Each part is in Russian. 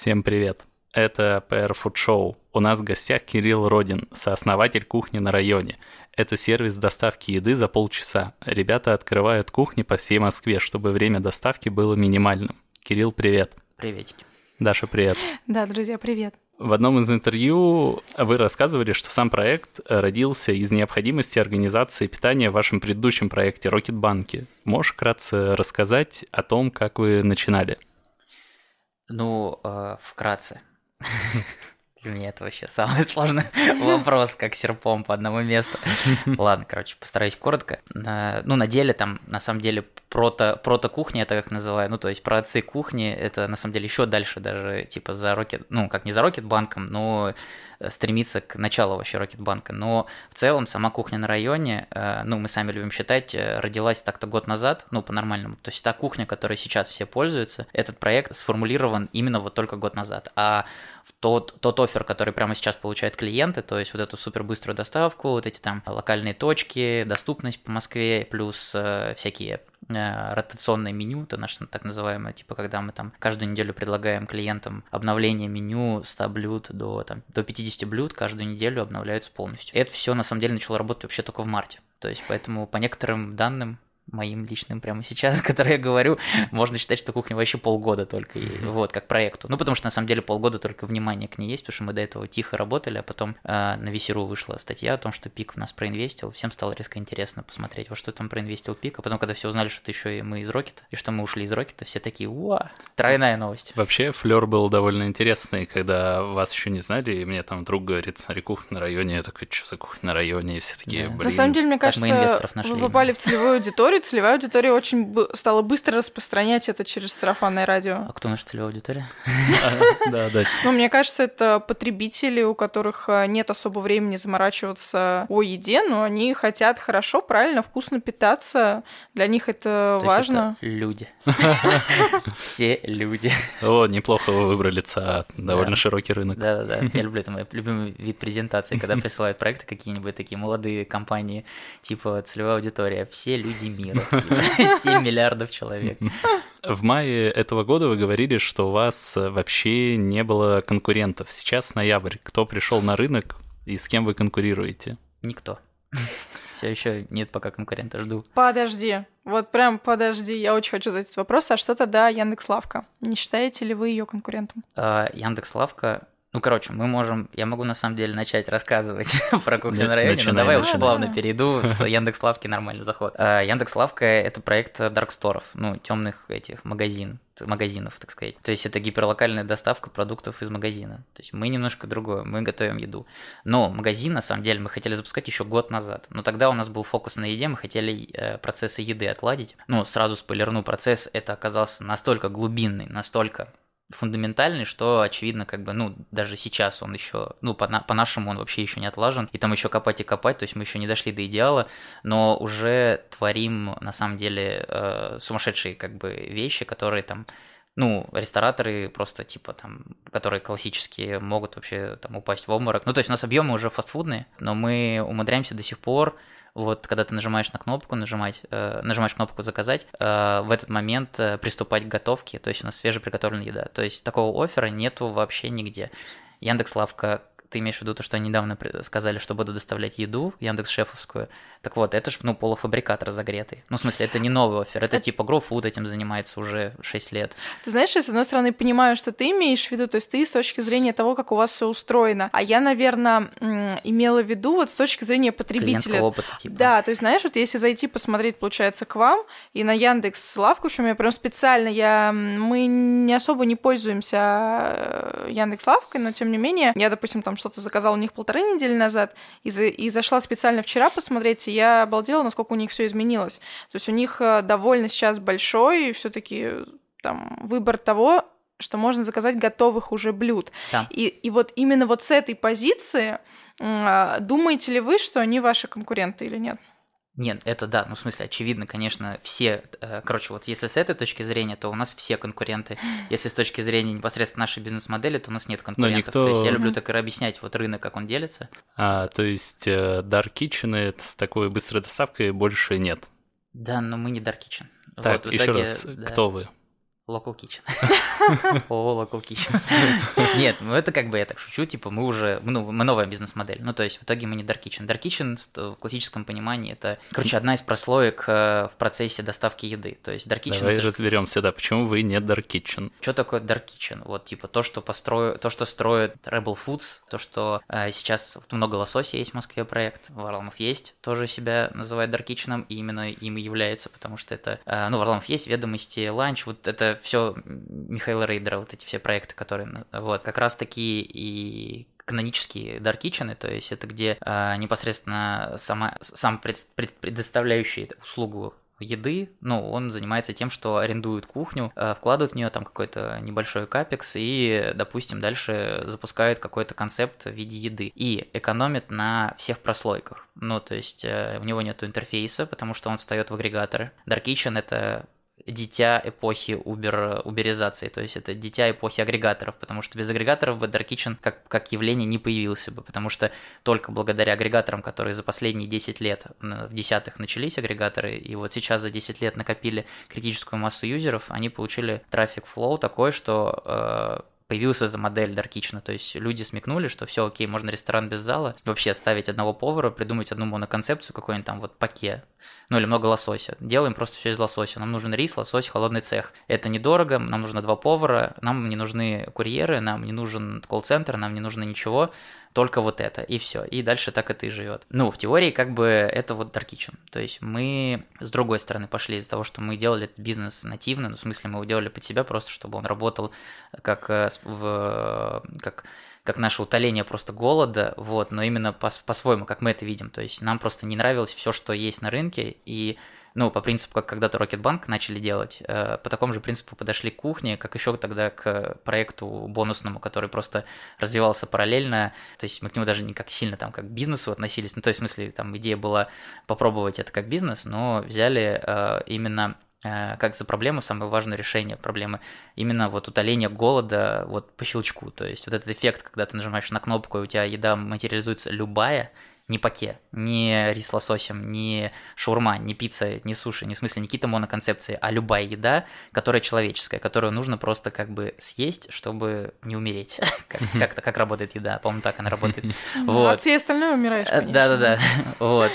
Всем привет! Это PR Food Show. У нас в гостях Кирилл Родин, сооснователь кухни на районе. Это сервис доставки еды за полчаса. Ребята открывают кухни по всей Москве, чтобы время доставки было минимальным. Кирилл, привет. Приветики. Даша, привет. Да, друзья, привет. В одном из интервью вы рассказывали, что сам проект родился из необходимости организации питания в вашем предыдущем проекте Рокетбанке. Можешь вкратце рассказать о том, как вы начинали? Ну, э, вкратце. Для меня это вообще самый сложный вопрос, как серпом по одному месту. Ладно, короче, постараюсь коротко. Ну, на деле там, на самом деле, прото, прото-кухня, это как называю, ну, то есть про отцы кухни, это на самом деле еще дальше даже, типа, за Рокет, ну, как не за Рокетбанком, но э, стремиться к началу вообще Рокетбанка. Но в целом сама кухня на районе, э, ну, мы сами любим считать, э, родилась так-то год назад, ну, по-нормальному. То есть та кухня, которой сейчас все пользуются, этот проект сформулирован именно вот только год назад. А тот, тот офер, который прямо сейчас получают клиенты, то есть вот эту супер быструю доставку, вот эти там локальные точки, доступность по Москве, плюс э, всякие э, ротационное меню, это наше так называемое, типа когда мы там каждую неделю предлагаем клиентам обновление меню 100 блюд до, там, до 50 блюд, каждую неделю обновляются полностью. Это все на самом деле начало работать вообще только в марте. То есть поэтому по некоторым данным моим личным прямо сейчас, который я говорю, можно считать, что кухня вообще полгода только, и, вот, как проекту. Ну, потому что на самом деле полгода только внимание к ней есть, потому что мы до этого тихо работали, а потом э, на Весеру вышла статья о том, что Пик в нас проинвестил, всем стало резко интересно посмотреть, во что там проинвестил Пик, а потом, когда все узнали, что это еще и мы из Рокета, и что мы ушли из Рокета, все такие, уа, тройная новость. Вообще, флер был довольно интересный, когда вас еще не знали, и мне там друг говорит, смотри, кухня на районе, я такой, что за кухня на районе, и все такие, да. блин. На самом деле, мне кажется, вы попали в целевую аудиторию, целевая аудитория очень стала быстро распространять это через сарафанное радио. А кто наша целевая аудитория? Да, да. Ну, мне кажется, это потребители, у которых а, нет особо времени заморачиваться о еде, но они хотят хорошо, правильно, вкусно питаться. Для них это важно. люди. Все люди. О, неплохо вы выбрали ЦА. Довольно широкий рынок. Да-да-да. Я люблю это мой любимый вид презентации, когда присылают проекты какие-нибудь такие молодые компании, типа целевая аудитория. Все люди мира. 7 миллиардов человек. В мае этого года вы говорили, что у вас вообще не было конкурентов. Сейчас ноябрь. Кто пришел на рынок и с кем вы конкурируете? Никто. Все еще нет пока конкурента, жду. Подожди, вот прям подожди, я очень хочу задать вопрос, а что тогда Яндекс Лавка? Не считаете ли вы ее конкурентом? А, Яндекс Лавка ну, короче, мы можем, я могу на самом деле начать рассказывать про кухню на районе, но давай лучше плавно перейду с Яндекс Лавки нормальный заход. А, Яндекс Лавка это проект дарксторов, ну, темных этих магазин, магазинов, так сказать. То есть это гиперлокальная доставка продуктов из магазина. То есть мы немножко другое, мы готовим еду. Но магазин, на самом деле, мы хотели запускать еще год назад. Но тогда у нас был фокус на еде, мы хотели э, процессы еды отладить. Ну, сразу спойлерну, процесс это оказался настолько глубинный, настолько фундаментальный, что очевидно, как бы, ну, даже сейчас он еще, ну, по, по нашему он вообще еще не отлажен, и там еще копать и копать, то есть мы еще не дошли до идеала, но уже творим, на самом деле, э, сумасшедшие, как бы, вещи, которые там ну, рестораторы просто, типа, там, которые классические, могут вообще там упасть в обморок. Ну, то есть у нас объемы уже фастфудные, но мы умудряемся до сих пор вот когда ты нажимаешь на кнопку, нажимать, э, нажимаешь кнопку заказать, э, в этот момент э, приступать к готовке, то есть у нас свежеприготовленная еда. То есть такого оффера нету вообще нигде. Яндекс Лавка ты имеешь в виду то, что они недавно сказали, что будут доставлять еду, Яндекс Шефовскую. Так вот, это же, ну, полуфабрикат разогретый. Ну, в смысле, это не новый офер, это, это... типа GrowFood этим занимается уже 6 лет. Ты знаешь, я, с одной стороны, понимаю, что ты имеешь в виду, то есть ты с точки зрения того, как у вас все устроено. А я, наверное, имела в виду вот с точки зрения потребителя. опыта, типа. Да, то есть, знаешь, вот если зайти посмотреть, получается, к вам и на Яндекс Лавку, в чем я прям специально, я, мы не особо не пользуемся э, Яндекс Лавкой, но тем не менее, я, допустим, там что-то заказала у них полторы недели назад и, за, и зашла специально вчера посмотреть, и я обалдела, насколько у них все изменилось. То есть у них э, довольно сейчас большой все-таки там выбор того, что можно заказать готовых уже блюд. Да. И, и вот именно вот с этой позиции э, думаете ли вы, что они ваши конкуренты или нет? Нет, это да, ну в смысле, очевидно, конечно, все, э, короче, вот если с этой точки зрения, то у нас все конкуренты. Если с точки зрения непосредственно нашей бизнес-модели, то у нас нет конкурентов. никто... То есть я люблю так и объяснять вот рынок, как он делится. А, то есть э, Dark Kitchen с такой быстрой доставкой больше нет? Да, но мы не Dark Kitchen. Так, вот, еще итоге, раз, да. кто вы? Local Kitchen. О, Local Kitchen. Нет, ну это как бы я так шучу, типа мы уже, ну, мы новая бизнес-модель. Ну, то есть в итоге мы не Dark Kitchen. Dark Kitchen в классическом понимании это, короче, одна из прослоек э, в процессе доставки еды. То есть Dark Kitchen... Давай разберемся, да, почему вы не Dark Kitchen? Что такое Dark Kitchen? Вот, типа, то, что построю, то, что строит Rebel Foods, то, что э, сейчас много лосося есть в Москве проект, Варламов есть, тоже себя называет Dark Kitchen, и именно им и является, потому что это, э, ну, Варламов есть, ведомости, ланч, вот это все Михаила Рейдера, вот эти все проекты, которые, вот, как раз таки и канонические Dark Kitchen, то есть это где э, непосредственно сама, сам пред, пред, предоставляющий услугу еды, ну, он занимается тем, что арендует кухню, э, вкладывает в нее там какой-то небольшой капекс и, допустим, дальше запускает какой-то концепт в виде еды и экономит на всех прослойках. Ну, то есть э, у него нет интерфейса, потому что он встает в агрегаторы. Dark Kitchen это дитя эпохи убер, уберизации, то есть это дитя эпохи агрегаторов, потому что без агрегаторов бы Dark Kitchen как, как явление не появился бы, потому что только благодаря агрегаторам, которые за последние 10 лет, в десятых начались агрегаторы, и вот сейчас за 10 лет накопили критическую массу юзеров, они получили трафик флоу такой, что э, появилась эта модель Kitchen, то есть люди смекнули, что все окей, можно ресторан без зала, вообще оставить одного повара, придумать одну моноконцепцию, какой-нибудь там вот паке, ну или много лосося. Делаем просто все из лосося. Нам нужен рис, лосось, холодный цех. Это недорого, нам нужно два повара, нам не нужны курьеры, нам не нужен колл-центр, нам не нужно ничего, только вот это, и все. И дальше так это и живет. Ну, в теории, как бы, это вот Dark Kitchen. То есть мы с другой стороны пошли из-за того, что мы делали этот бизнес нативно, ну, в смысле, мы его делали под себя просто, чтобы он работал как, э, в, как как наше утоление просто голода, вот, но именно по- по-своему, как мы это видим. То есть нам просто не нравилось все, что есть на рынке, и ну, по принципу, как когда-то Рокетбанк начали делать, э, по такому же принципу подошли к кухне, как еще тогда к проекту бонусному, который просто развивался параллельно, то есть мы к нему даже не как сильно там как к бизнесу относились, ну, то есть в смысле там идея была попробовать это как бизнес, но взяли э, именно Э, как за проблему самое важное решение проблемы. Именно вот утоление голода вот по щелчку. То есть вот этот эффект, когда ты нажимаешь на кнопку, и у тебя еда материализуется любая, не паке, не рис лососем, не шаурма, не пицца, не суши, не в смысле не какие-то моноконцепции, а любая еда, которая человеческая, которую нужно просто как бы съесть, чтобы не умереть. Как-то как работает еда, по-моему, так она работает. Вот. От всей остальное умираешь, э, Да-да-да, вот.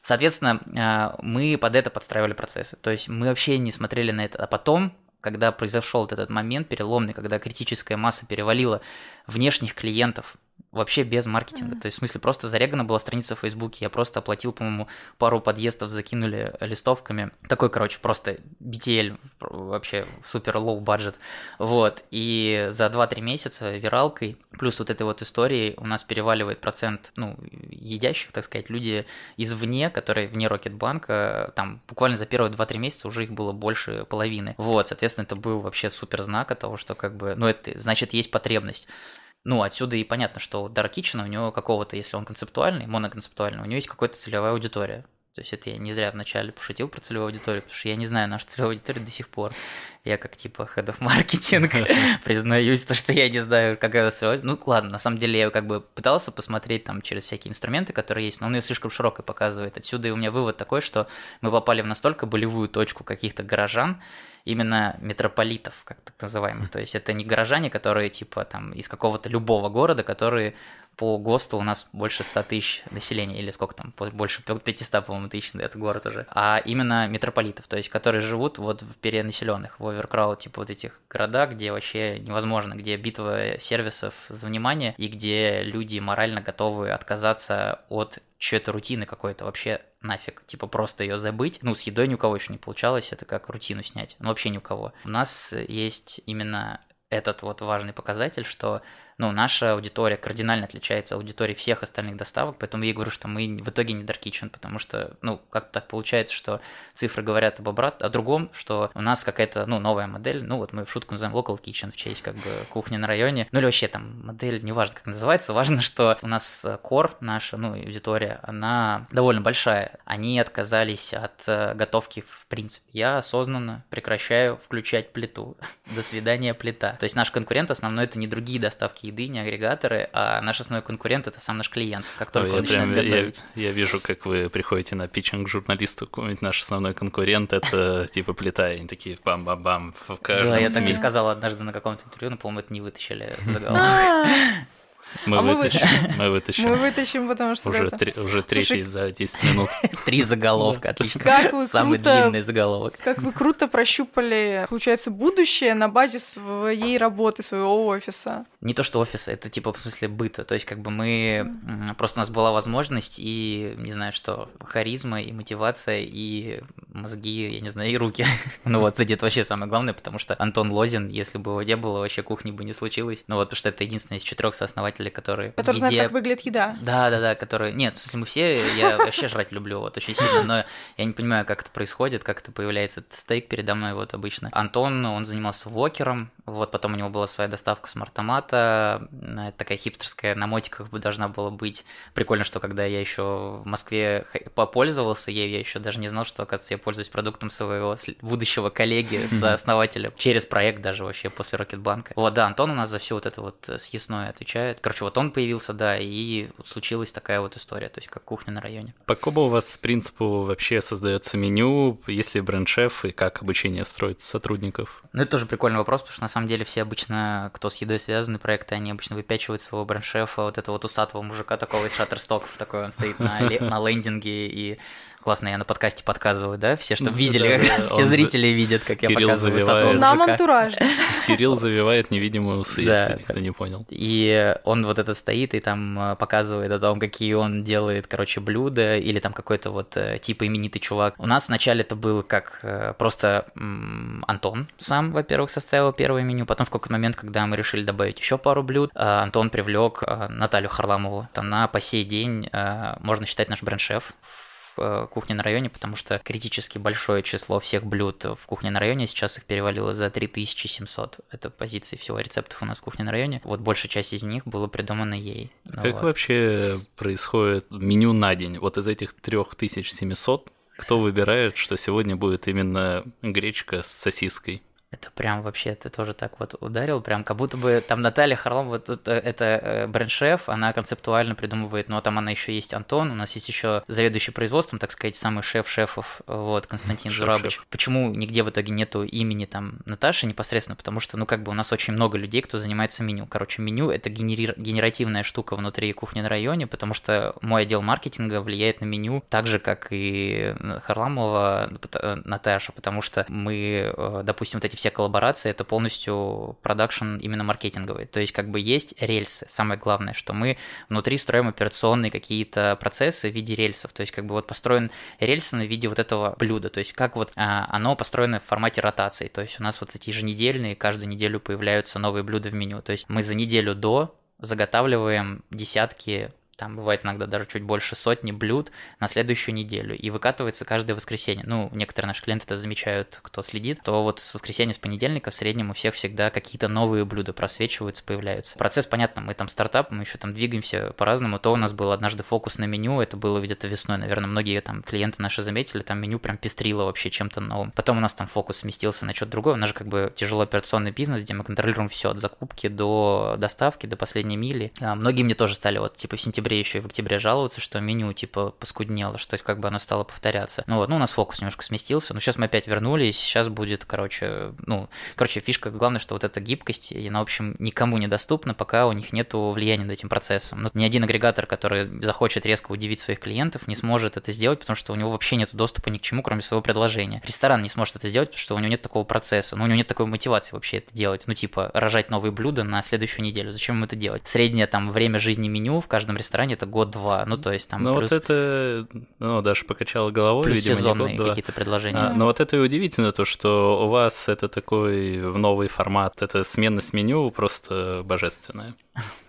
Соответственно, а, мы под это подстраивали процессы. То есть мы вообще не смотрели на это. А потом, когда произошел вот этот момент переломный, когда критическая масса перевалила внешних клиентов вообще без маркетинга. Mm-hmm. То есть, в смысле, просто зарегана была страница в Фейсбуке, я просто оплатил, по-моему, пару подъездов, закинули листовками. Такой, короче, просто BTL, вообще супер low budget. Вот, и за 2-3 месяца виралкой, плюс вот этой вот историей у нас переваливает процент, ну, едящих, так сказать, люди извне, которые вне Рокетбанка, там буквально за первые 2-3 месяца уже их было больше половины. Вот, соответственно, это был вообще супер знак от того, что как бы, ну, это значит есть потребность. Ну, отсюда и понятно, что у Dark Kitchen у него какого-то, если он концептуальный, моноконцептуальный, у него есть какая-то целевая аудитория. То есть это я не зря вначале пошутил про целевую аудиторию, потому что я не знаю нашу целевую аудиторию до сих пор. Я как типа head of marketing признаюсь, то, что я не знаю, какая целевая Ну, ладно, на самом деле я как бы пытался посмотреть там через всякие инструменты, которые есть, но он ее слишком широко показывает. Отсюда и у меня вывод такой, что мы попали в настолько болевую точку каких-то горожан, именно метрополитов, как так называемых. То есть это не горожане, которые типа там из какого-то любого города, которые по ГОСТу у нас больше 100 тысяч населения, или сколько там, больше 500, по-моему, тысяч, это город уже, а именно метрополитов, то есть которые живут вот в перенаселенных, в оверкрауд, типа вот этих городах, где вообще невозможно, где битва сервисов за внимание, и где люди морально готовы отказаться от чьей-то рутины какой-то вообще нафиг, типа просто ее забыть. Ну, с едой ни у кого еще не получалось, это как рутину снять, ну вообще ни у кого. У нас есть именно этот вот важный показатель, что ну, наша аудитория кардинально отличается от аудитории всех остальных доставок, поэтому я говорю, что мы в итоге не Dark Kitchen, потому что, ну, как так получается, что цифры говорят об обрат, о другом, что у нас какая-то, ну, новая модель, ну, вот мы в шутку называем Local Kitchen в честь, как бы, кухни на районе, ну, или вообще там модель, неважно, как называется, важно, что у нас кор наша, ну, аудитория, она довольно большая, они отказались от э, готовки в принципе. Я осознанно прекращаю включать плиту. До свидания, плита. То есть наш конкурент основной это не другие доставки еды, не агрегаторы, а наш основной конкурент это сам наш клиент, как только Ой, он я, прям- начинает я- готовить. я вижу, как вы приходите на питчинг к журналисту, какой-нибудь наш основной конкурент, это типа плита, и они такие бам-бам-бам Да, я так и сказал однажды на каком-то интервью, но, по-моему, это не вытащили заголовок. Мы А вытащим, мы вытащим. Мы вытащим, потому что Уже, это... три- уже третий Слушай, за 10 минут. Три заголовка, отлично. Как вы Самый круто- длинный заголовок. Как вы круто прощупали, получается, будущее на базе своей работы, своего офиса. Не то, что офиса, это типа в смысле быта. То есть, как бы мы просто у нас была возможность и, не знаю, что, харизма и мотивация, и мозги, я не знаю, и руки. Ну вот, кстати, это вообще самое главное, потому что Антон Лозин, если бы его не было, вообще кухни бы не случилось. Ну вот, потому что это единственный из четырех сооснователей, которые Который в знает, еде- как выглядит еда. Да, да, да, которые. Нет, в смысле, мы все, я вообще жрать люблю, вот очень сильно, но я не понимаю, как это происходит, как это появляется этот стейк передо мной, вот обычно. Антон, он занимался вокером, вот потом у него была своя доставка с мартомата, это такая хипстерская, на мотиках бы должна была быть. Прикольно, что когда я еще в Москве попользовался ею, я еще даже не знал, что, оказывается, я пользуюсь продуктом своего будущего коллеги, сооснователя, через проект даже вообще после Рокетбанка. Вот, да, Антон у нас за все вот это вот э, съестное отвечает. Короче, вот он появился, да, и вот случилась такая вот история, то есть как кухня на районе. По какому у вас принципу вообще создается меню, есть ли бренд-шеф и как обучение строится сотрудников? Ну, это тоже прикольный вопрос, потому что на самом деле все обычно, кто с едой связаны проекты, они обычно выпячивают своего бренд-шефа, вот этого вот усатого мужика такого из шаттерстоков, такой он стоит на, на лендинге и Классно, я на подкасте подсказываю, да? Все, чтобы видели, как раз все зрители видят, как я показываю высоту Нам антураж. Кирилл завивает невидимые усы, Да, если никто не понял. И он вот этот стоит и там э, показывает о том, какие он делает, короче, блюда, или там какой-то вот типа именитый чувак. У нас вначале это был как э, просто Антон сам, во-первых, составил первое меню, потом в какой-то момент, когда мы решили добавить еще пару блюд, Антон привлек Наталью Харламову. Она по сей день, можно считать, наш бренд-шеф в кухне на районе, потому что критически большое число всех блюд в кухне на районе, сейчас их перевалило за 3700. Это позиции всего рецептов у нас в кухне на районе. Вот большая часть из них была придумана ей. Ну Как вот. вообще происходит меню на день? Вот из этих 3700 кто выбирает, что сегодня будет именно гречка с сосиской? Это прям вообще, ты тоже так вот ударил, прям как будто бы там Наталья Харламова, вот это, это э, бренд-шеф, она концептуально придумывает, но там она еще есть Антон, у нас есть еще заведующий производством, так сказать, самый шеф шефов, вот, Константин. Зурабыч. Почему нигде в итоге нету имени там Наташи непосредственно? Потому что, ну, как бы у нас очень много людей, кто занимается меню. Короче, меню — это генери- генеративная штука внутри кухни на районе, потому что мой отдел маркетинга влияет на меню так же, как и Харламова пот- э, Наташа, потому что мы, э, допустим, вот эти все коллаборации, это полностью продакшн именно маркетинговый. То есть как бы есть рельсы. Самое главное, что мы внутри строим операционные какие-то процессы в виде рельсов. То есть как бы вот построен рельсы в виде вот этого блюда. То есть как вот а, оно построено в формате ротации. То есть у нас вот эти еженедельные, каждую неделю появляются новые блюда в меню. То есть мы за неделю до заготавливаем десятки там бывает иногда даже чуть больше сотни блюд на следующую неделю. И выкатывается каждое воскресенье. Ну, некоторые наши клиенты это замечают, кто следит, то вот с воскресенья, с понедельника в среднем у всех всегда какие-то новые блюда просвечиваются, появляются. Процесс, понятно, мы там стартап, мы еще там двигаемся по-разному. То у нас был однажды фокус на меню, это было где-то весной, наверное, многие там клиенты наши заметили, там меню прям пестрило вообще чем-то новым. Потом у нас там фокус сместился на что-то другое. У нас же как бы тяжело операционный бизнес, где мы контролируем все от закупки до доставки, до последней мили. А многие мне тоже стали вот типа в сентябре еще и в октябре жаловаться, что меню типа поскуднело, что как бы оно стало повторяться. Ну вот, ну у нас фокус немножко сместился, но сейчас мы опять вернулись, сейчас будет, короче, ну, короче, фишка главное, что вот эта гибкость, и она, в общем, никому не доступна, пока у них нету влияния над этим процессом. Ну, ни один агрегатор, который захочет резко удивить своих клиентов, не сможет это сделать, потому что у него вообще нет доступа ни к чему, кроме своего предложения. Ресторан не сможет это сделать, потому что у него нет такого процесса, ну, у него нет такой мотивации вообще это делать. Ну, типа, рожать новые блюда на следующую неделю. Зачем им это делать? Среднее там время жизни меню в каждом ресторане это год-два. Ну, то есть там ну плюс, вот это, ну, Даша покачала головой, плюс видимо, сезонные какие-то предложения. А, но вот это и удивительно, то, что у вас это такой новый формат, это сменность меню просто божественная.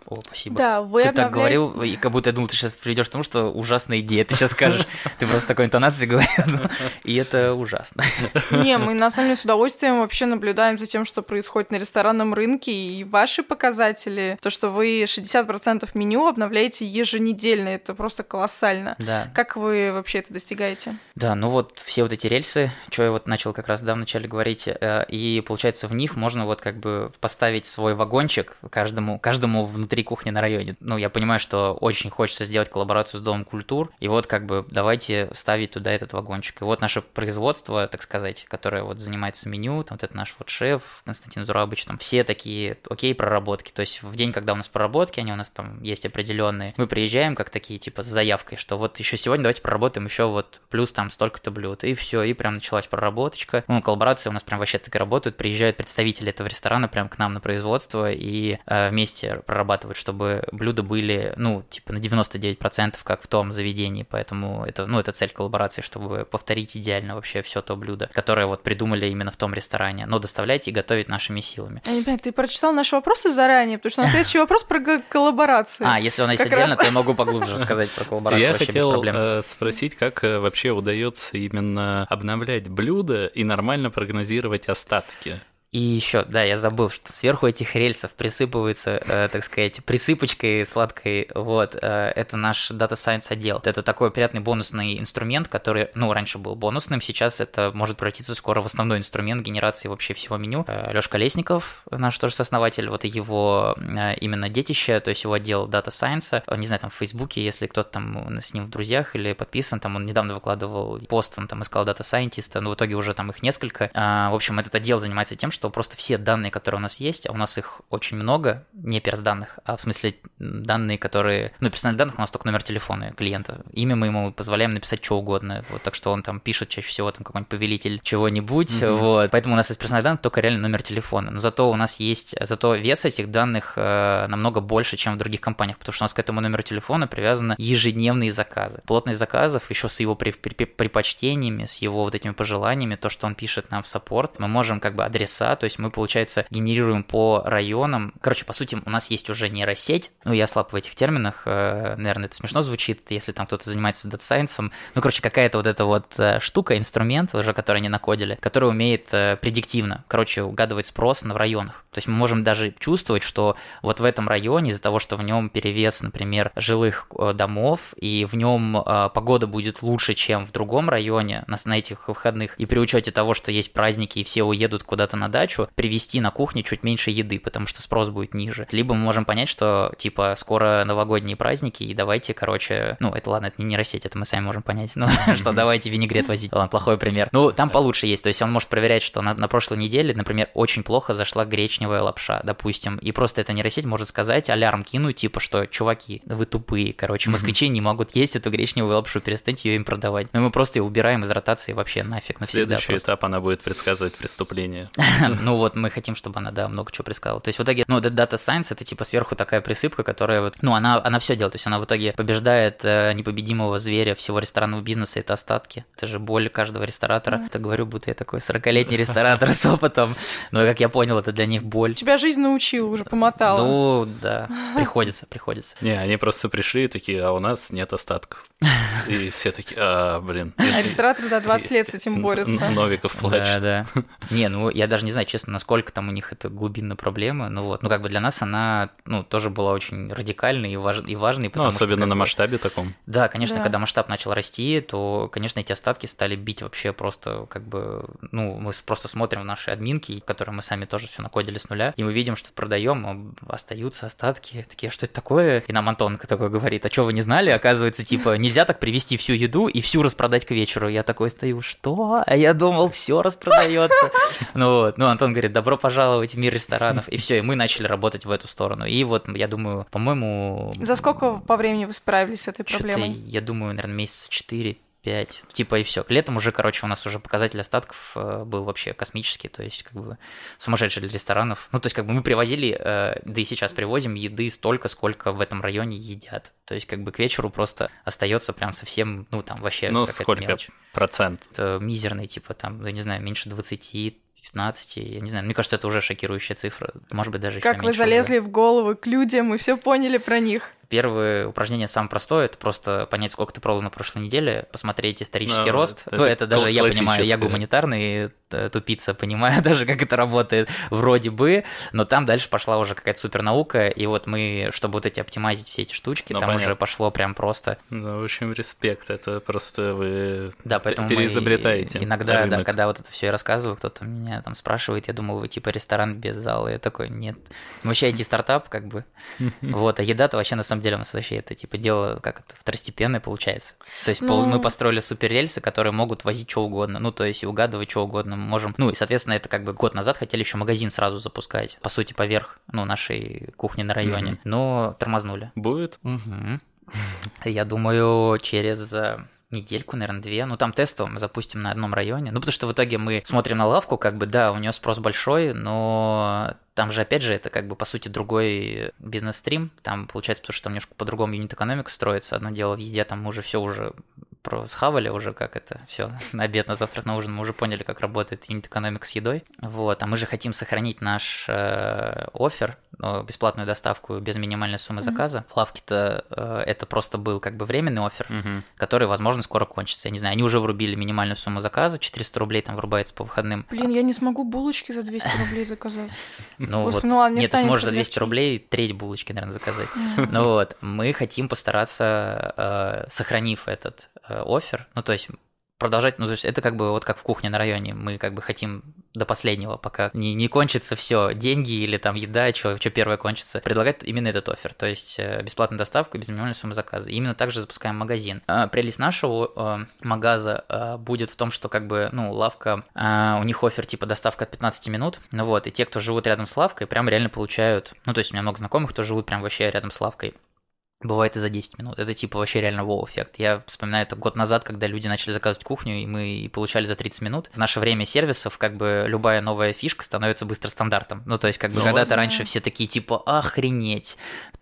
О, спасибо. Да, вы ты так обновляете- говорил, и как будто я думал, ты сейчас придешь к тому, что ужасная идея. Ты сейчас скажешь, ты просто такой интонацией говорил, и это ужасно. Не, мы на самом деле с удовольствием вообще наблюдаем за тем, что происходит на ресторанном рынке, и ваши показатели, то, что вы 60% меню обновляете еженедельно, это просто колоссально. Да. Как вы вообще это достигаете? Да, ну вот все вот эти рельсы, что я вот начал как раз да, вначале говорить, э, и получается в них можно вот как бы поставить свой вагончик каждому, каждому внутри кухни на районе. Ну, я понимаю, что очень хочется сделать коллаборацию с Домом культур, и вот как бы давайте ставить туда этот вагончик. И вот наше производство, так сказать, которое вот занимается меню, там вот это наш вот шеф Константин Зурабыч, там все такие, окей, проработки. То есть в день, когда у нас проработки, они у нас там есть определенные, мы приезжаем как такие типа с заявкой, что вот еще сегодня давайте проработаем еще вот плюс там столько-то блюд. И все, и прям началась проработочка. Ну, коллаборация у нас прям вообще так и работают. Приезжают представители этого ресторана прям к нам на производство и э, вместе прорабатывают, чтобы блюда были, ну, типа на 99% как в том заведении. Поэтому это, ну, это цель коллаборации, чтобы повторить идеально вообще все то блюдо, которое вот придумали именно в том ресторане. Но доставлять и готовить нашими силами. Я не понимаю, ты прочитал наши вопросы заранее, потому что на следующий вопрос про коллаборации. А, если он есть отдельно, раз. то я могу поглубже рассказать про коллаборацию Я вообще хотел без проблем. э, спросить, как э, вообще удается именно обновлять блюда и нормально прогнозировать остатки. И еще, да, я забыл, что сверху этих рельсов присыпывается, э, так сказать, присыпочкой сладкой, вот, э, это наш Data Science отдел. Это такой приятный бонусный инструмент, который, ну, раньше был бонусным, сейчас это может превратиться скоро в основной инструмент генерации вообще всего меню. Лешка Колесников, наш тоже сооснователь, вот его э, именно детище, то есть его отдел Data Science, Э, не знаю, там в Фейсбуке, если кто-то там с ним в друзьях или подписан, там он недавно выкладывал пост, он там искал Data Scientist, но в итоге уже там их несколько. А, В общем, этот отдел занимается тем, что просто все данные, которые у нас есть, а у нас их очень много, не перс данных, а в смысле данные, которые... Ну, персональных данных у нас только номер телефона клиента. Имя мы ему позволяем написать что угодно. Вот так что он там пишет чаще всего там какой-нибудь повелитель чего-нибудь. Мгм. Вот. Поэтому у нас из персональных данных только реально номер телефона. Но зато у нас есть... Зато вес этих данных э, намного больше, чем в других компаниях, потому что у нас к этому номеру телефона привязаны ежедневные заказы. Плотность заказов еще с его при- при- предпочтениями, с его вот этими пожеланиями, то, что он пишет нам в support, мы можем как бы адреса, то есть мы, получается, генерируем по районам. Короче, по сути, у нас есть уже нейросеть, ну, я слаб в этих терминах, э, наверное, это смешно звучит, если там кто-то занимается data science ом, ну, короче, какая-то вот эта вот э, штука, инструмент уже, который они накодили, который умеет э, предиктивно, короче, угадывать спрос на в районах. То есть мы можем даже чувствовать, что вот в этом районе из-за того, что в нем перевес, например, жилых домов, и в нем погода будет лучше, чем в другом районе на этих выходных, и при учете того, что есть праздники и все уедут куда-то на дачу, привезти на кухне чуть меньше еды, потому что спрос будет ниже. Либо мы можем понять, что типа скоро новогодние праздники, и давайте, короче, ну это ладно, это не нейросеть, это мы сами можем понять, ну что давайте винегрет возить. Ладно, плохой пример. Ну там получше есть, то есть он может проверять, что на, на прошлой неделе, например, очень плохо зашла гречневая лапша, допустим, и просто эта нейросеть может сказать, алярм кинуть, типа, что, чуваки, вы тупые, короче, москвичи не могут есть эту гречневую лапшу, перестаньте ее им продавать. Ну, мы просто ее убираем из ротации вообще нафиг навсегда. Следующий просто. этап она будет предсказывать преступление. Ну вот, мы хотим, чтобы она, да, много чего предсказывала. То есть в итоге, ну, Data Science, это типа сверху такая присыпка, которая вот, ну, она, она все делает. То есть она в итоге побеждает э, непобедимого зверя всего ресторанного бизнеса, это остатки. Это же боль каждого ресторатора. Это говорю, будто я такой 40-летний ресторатор с опытом. Но, как я понял, это для них боль. Тебя жизнь научила, уже помотала. Ну, да, приходится, приходится. Не, они просто пришли и такие, а у нас нет остатков. И все такие, а, блин. А рестораторы, да, 20 лет с этим борются. Новиков Да, плачет. да. Не, ну я даже не знаю, честно, насколько там у них это глубинная проблема. Ну вот, ну как бы для нас она, ну тоже была очень радикальной и, важ... и важной, Ну, потому что, особенно как на бы, масштабе таком. Да, конечно, Да. когда масштаб начал расти, то, конечно, эти остатки стали бить вообще просто как бы, ну, мы просто смотрим в наши админки, которые мы сами тоже все накодили с нуля, и мы видим, что продаем, а остаются остатки, такие, «А что это такое? И нам Антон такой говорит, а что вы не знали? Оказывается, типа, нельзя так привезти всю еду и всю распродать к вечеру. Я такой стою, что? А я думал, все распродается. Ну вот, ну Антон говорит, добро пожаловать в мир ресторанов. И все, и мы начали работать в эту сторону. И вот, я думаю, по-моему... За сколько по времени вы справились с этой проблемой? я думаю, наверное, месяца 4 5, типа и все. К летом уже, короче, у нас уже показатель остатков э, был вообще космический, то есть как бы сумасшедший для ресторанов. Ну, то есть как бы мы привозили, э, да и сейчас привозим еды столько, сколько в этом районе едят. То есть как бы к вечеру просто остается прям совсем, ну там вообще Ну, сколько мелочь. процент? Это мизерный, типа там, я не знаю, меньше 20 15, я не знаю, мне кажется, это уже шокирующая цифра, может быть, даже Как вы залезли в головы к людям и все поняли про них. Первое упражнение самое простое, это просто понять, сколько ты продал на прошлой неделе, посмотреть исторический Да, рост. это ну, это даже я понимаю, я гуманитарный э, тупица, понимаю даже, как это работает, вроде бы, но там дальше пошла уже какая-то супер наука, и вот мы, чтобы вот эти оптимизить все эти штучки, Ну, там уже понятно. пошло прям просто Ну, в общем, респект. Это просто вы Да, поэтому мы переизобретаете. иногда, да, рынок. когда вот это все я рассказываю, кто-то меня там спрашивает, я думал, вы типа ресторан без зала, я такой, нет, мы вообще IT-стартап, как бы, вот, а еда-то вообще на самом деле у нас вообще это типа дело как это второстепенное получается. То есть пол- Ну. мы построили суперрельсы, которые могут возить что угодно, ну то есть и угадывать что угодно мы можем. Ну и соответственно это как бы год назад хотели еще магазин сразу запускать, по сути поверх, ну нашей кухни на районе, Мгм. но тормознули. Будет? Мгм. Я думаю, через э, недельку, наверное, две. Ну, там тестово мы запустим на одном районе. Ну, потому что в итоге мы смотрим на лавку, как бы, да, у нее спрос большой, но там же, опять же, это как бы, по сути, другой бизнес-стрим. Там, получается, потому что там немножко по-другому юнит экономика строится. Одно дело в еде, там уже все уже про схавали уже, как это все на обед, на завтрак, на ужин, мы уже поняли, как работает юнит экономика с едой. Вот, а мы же хотим сохранить наш э, офер, э, бесплатную доставку без минимальной суммы Мгм. заказа. В лавке-то э, это просто был как бы временный офер, Мгм. который, возможно, скоро кончится. Я не знаю, они уже врубили минимальную сумму заказа, 400 рублей там врубается по выходным. Блин, я не смогу булочки за 200 рублей заказать. Ну вот, ну нет, ты сможешь за полегче. 200 рублей треть булочки, наверное, заказать. Ну вот, мы хотим постараться, э, сохранив этот офер, ну то есть продолжать, ну то есть это как бы вот как в кухне на районе, мы как бы хотим до последнего, пока не, не кончится все, деньги или там еда, что первое кончится, предлагать именно этот офер, то есть э, бесплатную доставку и без минимальной суммы заказа. И именно так же запускаем магазин. А, Прелесть нашего э, магаза э, будет в том, что как бы, ну, лавка, э, у них офер типа доставка от 15 минут, ну вот, и те, кто живут рядом с лавкой, прям реально получают, ну то есть у меня много знакомых, кто живут прям вообще рядом с лавкой, Бывает и за 10 минут. Это типа вообще реально вау-эффект. Я вспоминаю это год назад, когда люди начали заказывать кухню, и мы получали за 30 минут. В наше время сервисов как бы любая новая фишка становится быстро стандартом. Ну, то есть как бы Ну, когда-то да. раньше все такие типа охренеть,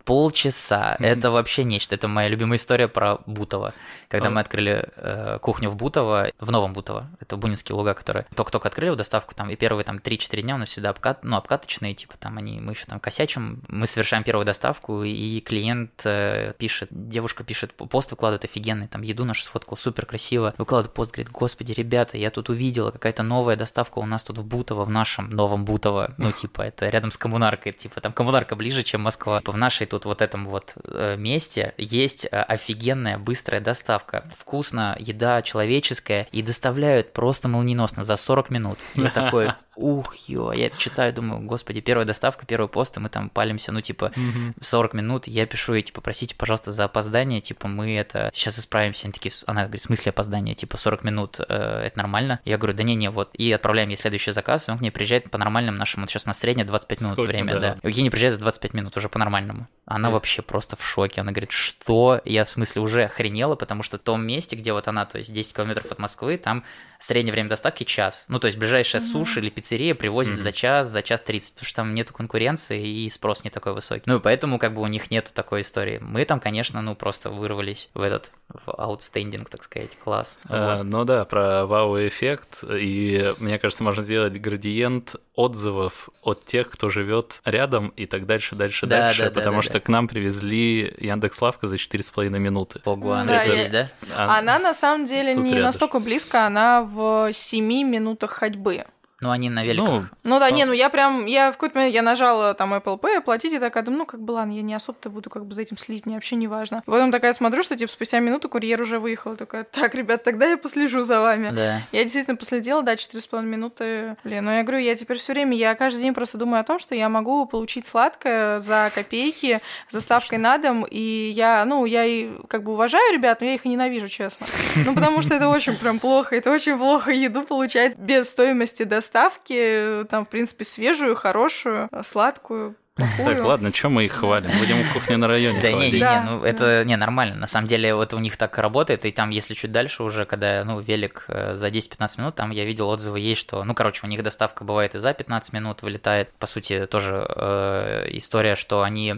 полчаса, Мгм. это вообще нечто. Это моя любимая история про Бутово. Когда А. мы открыли э, кухню в Бутово, в Новом Бутово, это Бунинские луга, которые только-только открыли доставку, там, и первые там 3-4 дня у нас всегда обкат, ну, обкаточные, типа там они, мы еще там косячим, мы совершаем первую доставку, и клиент э, пишет, девушка пишет, пост выкладывает офигенный, там, еду нашу сфоткал, супер красиво, выкладывает пост, говорит, господи, ребята, я тут увидела, какая-то новая доставка у нас тут в Бутово, в нашем новом Бутово, ну, типа, это рядом с коммунаркой, типа, там коммунарка ближе, чем Москва. В нашей тут вот этом вот э, месте есть э, офигенная быстрая доставка. Вкусно, еда человеческая, и доставляют просто молниеносно за 40 минут. Я такой, ух, ё, я это читаю, думаю, господи, первая доставка, первый пост, и мы там палимся, ну, типа, 40 минут, я пишу ей, типа, простите, пожалуйста, за опоздание, типа, мы это сейчас исправимся. Они такие, она говорит, в смысле опоздание, типа, 40 минут, э, это нормально? Я говорю, да не-не, вот, и отправляем ей следующий заказ, и он к ней приезжает по нормальным нашим, вот сейчас у нас среднее 25 минут Сколько, время, да. да. И Евгений приезжает за 25 минут, уже по-нормальному. Она Э. вообще просто в шоке, она говорит, что? Я, в смысле, уже охренела, потому что в том месте, где вот она, то есть 10 километров от Москвы, там среднее время доставки час. Ну, то есть ближайшая Мгм. суши или пиццерия привозит Мгм. за час, за час 30, потому что там нету конкуренции и спрос не такой высокий. Ну, и поэтому как бы у них нету такой истории. Мы там, конечно, ну, просто вырвались в этот в outstanding, так сказать, класс. Э, Вот. Ну да, про вау-эффект. И мне кажется, можно сделать градиент отзывов от тех, кто живет рядом, и так дальше, дальше, Да, дальше. да, потому да, что да. к нам привезли Яндекс.Лавка за 4,5 минуты. Ого, она да, здесь, да? А- Она на самом деле Тут не рядышком. настолько близко, она в 7 минутах ходьбы. Ну, они на великах. Ну, Ну да, А. не, ну я прям, я в какой-то момент, я нажала там Apple Pay, оплатить, и такая, думаю, ну как бы ладно, я не особо-то буду как бы за этим следить, мне вообще не важно. Потом такая смотрю, что типа спустя минуту курьер уже выехал, такая, так, ребят, тогда я послежу за вами. Да. Я действительно последила, да, 4,5 минуты. Блин, ну я говорю, я теперь все время, я каждый день просто думаю о том, что я могу получить сладкое за копейки, с доставкой на дом, и я, ну, я и как бы уважаю ребят, но я их и ненавижу, честно. Ну, потому что это очень прям плохо, это очень плохо еду получать без стоимости доставки, там, в принципе, свежую, хорошую, сладкую, плохую. Так, ладно, что мы их хвалим? Будем кухню на районе Да не, не, не, ну это не нормально. На самом деле, вот у них так работает, и там, если чуть дальше уже, когда, ну, велик э, за 10-15 минут, там я видел отзывы есть, что, ну, короче, у них доставка бывает и за 15 минут вылетает. По сути, тоже э, история, что они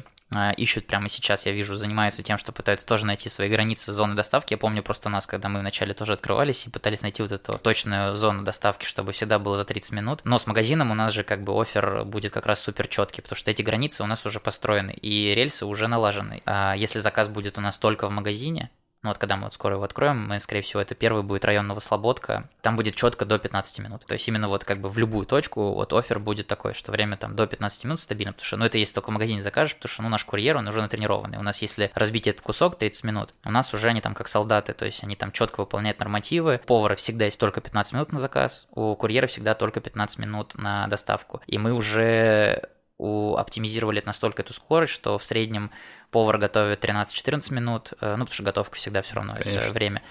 ищут прямо сейчас, я вижу, занимаются тем, что пытаются тоже найти свои границы зоны доставки. Я помню просто нас, когда мы вначале тоже открывались и пытались найти вот эту точную зону доставки, чтобы всегда было за 30 минут. Но с магазином у нас же как бы офер будет как раз супер четкий, потому что эти границы у нас уже построены и рельсы уже налажены. А если заказ будет у нас только в магазине, ну вот когда мы вот скоро его откроем, мы, скорее всего, это первый будет район Новослободка. Там будет четко до 15 минут. То есть именно вот как бы в любую точку вот офер будет такой, что время там до 15 минут стабильно, потому что, ну это если только в магазине закажешь, потому что, ну наш курьер, он уже натренированный. У нас если разбить этот кусок 30 минут, у нас уже они там как солдаты, то есть они там четко выполняют нормативы. Повара всегда есть только 15 минут на заказ, у курьера всегда только 15 минут на доставку. И мы уже у, оптимизировали настолько эту скорость, что в среднем повар готовит 13-14 минут, э, ну, потому что готовка всегда все равно Конечно. это время.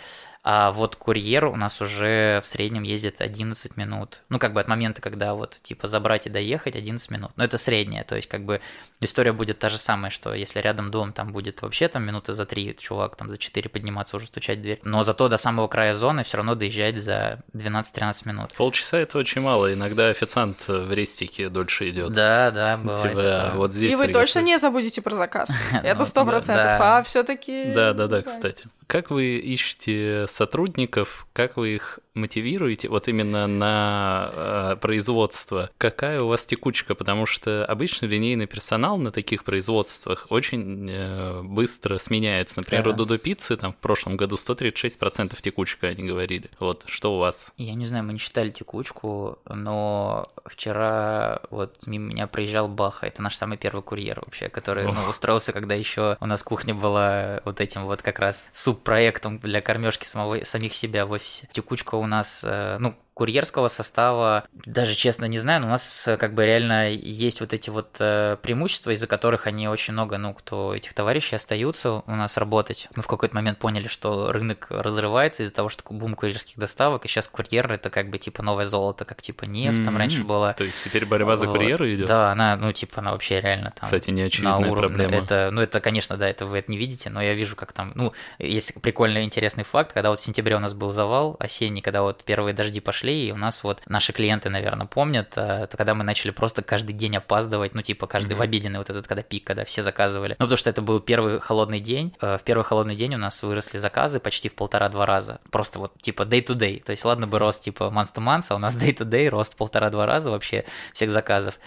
А вот курьер у нас уже в среднем ездит 11 минут. Ну, как бы от момента, когда вот, типа, забрать и доехать 11 минут. Но это среднее, то есть, как бы, история будет та же самая, что если рядом дом, там будет вообще там минуты за 3, чувак там за 4 подниматься, уже стучать в дверь. Но зато до самого края зоны все равно доезжать за 12-13 минут. Полчаса это очень мало, иногда официант в рестике дольше идет. Да, да, бывает. Типа, вот здесь и вы точно не забудете про заказ. Это сто процентов. А все-таки. Да, да, да, кстати. Как вы ищете сотрудников, как вы их мотивируете вот именно на э, производство? Какая у вас текучка? Потому что обычно линейный персонал на таких производствах очень э, быстро сменяется. Например, да. у Дудо Пиццы там в прошлом году 136% текучка, они говорили. Вот, что у вас? Я не знаю, мы не считали текучку, но вчера вот мимо меня проезжал Баха, это наш самый первый курьер вообще, который ну, устроился, когда еще у нас кухня была вот этим вот как раз суп проектом для кормежки самого, самих себя в офисе. Текучка у нас, э, ну, курьерского состава, даже честно не знаю, но у нас э, как бы реально есть вот эти вот э, преимущества, из-за которых они очень много, ну, кто этих товарищей остаются у нас работать. Мы в какой-то момент поняли, что рынок разрывается из-за того, что бум курьерских доставок, и сейчас курьер это как бы типа новое золото, как типа нефть mm-hmm. там раньше была. То есть теперь борьба за вот. курьера идет? Да, она, ну, типа, она вообще реально там Кстати, не на уровне. проблема. Это, ну, это, конечно, да, это вы это не видите, но я вижу, как там, ну, есть прикольный интересный факт, когда вот в сентябре у нас был завал осенний, когда вот первые дожди пошли, пошли, и у нас вот наши клиенты, наверное, помнят, э, когда мы начали просто каждый день опаздывать, ну, типа, каждый mm-hmm. в обеденный вот этот, когда пик, когда все заказывали. Ну, потому что это был первый холодный день. Э, в первый холодный день у нас выросли заказы почти в полтора-два раза. Просто вот, типа, day-to-day. То есть, ладно бы рост, типа, month-to-month, а у нас day-to-day рост полтора-два раза вообще всех заказов.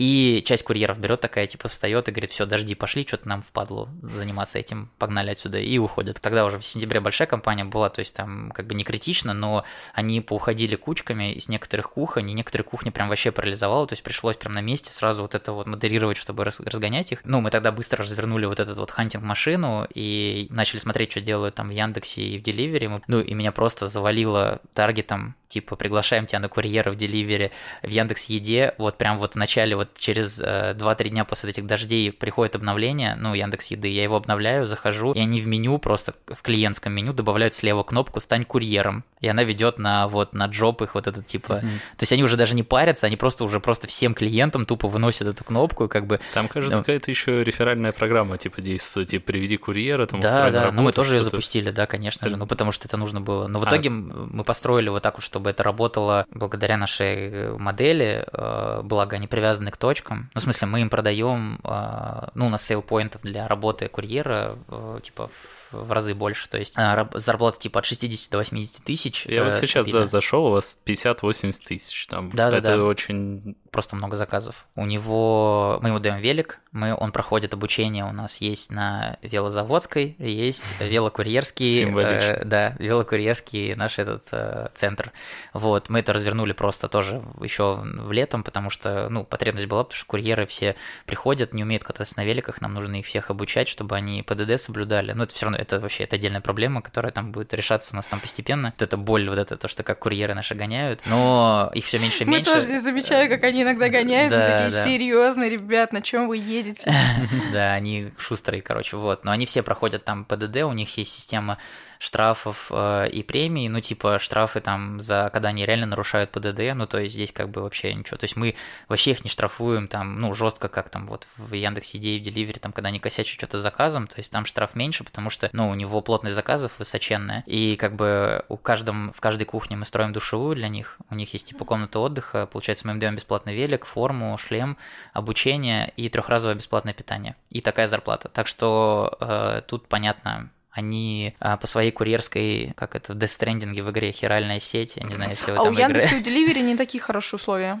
И часть курьеров берет такая, типа, встает и говорит, все, дожди пошли, что-то нам впадло заниматься этим, погнали отсюда и уходят. Тогда уже в сентябре большая компания была, то есть там как бы не критично, но они поуходили кучками из некоторых кухонь, и некоторые кухни прям вообще парализовало, то есть пришлось прям на месте сразу вот это вот модерировать, чтобы разгонять их. Ну, мы тогда быстро развернули вот эту вот хантинг-машину и начали смотреть, что делают там в Яндексе и в Деливере. Ну, и меня просто завалило таргетом типа приглашаем тебя на курьера в деливере в Яндекс Еде, вот прям вот в начале, вот через э, 2-3 дня после этих дождей приходит обновление, ну, Яндекс Еды, я его обновляю, захожу, и они в меню, просто в клиентском меню добавляют слева кнопку «Стань курьером», и она ведет на вот на джоб их вот этот типа, mm-hmm. то есть они уже даже не парятся, они просто уже просто всем клиентам тупо выносят эту кнопку, и как бы... Там, кажется, ну, какая-то еще реферальная программа, типа, действует, типа, приведи курьера, там, Да, да, работу, ну мы тоже ее запустили, да, конечно же, ну потому что это нужно было, но в а. итоге мы построили вот так вот, чтобы это работало благодаря нашей э, модели, э, благо они привязаны к точкам. Ну, в смысле, мы им продаем, э, ну, у нас сейл-поинтов для работы курьера, типа, разы больше. То есть зарплата типа от 60 до 80 тысяч. Я вот сейчас да, зашел, у вас 50-80 тысяч там. Да, да, Это да. очень просто много заказов. У него, мы ему даем велик, мы, он проходит обучение, у нас есть на велозаводской, есть велокурьерский, э, да, велокурьерский наш этот э, центр. Вот, мы это развернули просто тоже еще в летом, потому что, ну, потребность была, потому что курьеры все приходят, не умеют кататься на великах, нам нужно их всех обучать, чтобы они ПДД соблюдали. Но это все равно, это вообще, это отдельная проблема, которая там будет решаться у нас там постепенно. Вот эта боль, вот это то, что как курьеры наши гоняют, но их все меньше и меньше. Мы тоже не замечаю, как они иногда гоняют, да, такие да. серьезные, ребят, на чем вы едете? Да, они шустрые, короче, вот. Но они все проходят там ПДД, у них есть система штрафов э, и премий, ну, типа, штрафы там за, когда они реально нарушают ПДД, ну, то есть здесь как бы вообще ничего. То есть мы вообще их не штрафуем там, ну, жестко, как там вот в Яндекс Идеи, в Деливере, там, когда они косячат что-то заказом, то есть там штраф меньше, потому что, ну, у него плотность заказов высоченная, и как бы у каждом, в каждой кухне мы строим душевую для них, у них есть типа комната отдыха, получается, мы им даем бесплатный велик, форму, шлем, обучение и трехразовое бесплатное питание. И такая зарплата. Так что э, тут понятно, они а, по своей курьерской, как это, в Death Stranding в игре хиральная сеть, я не знаю, если вы а там у Яндекса играли. и у Delivery не такие хорошие условия.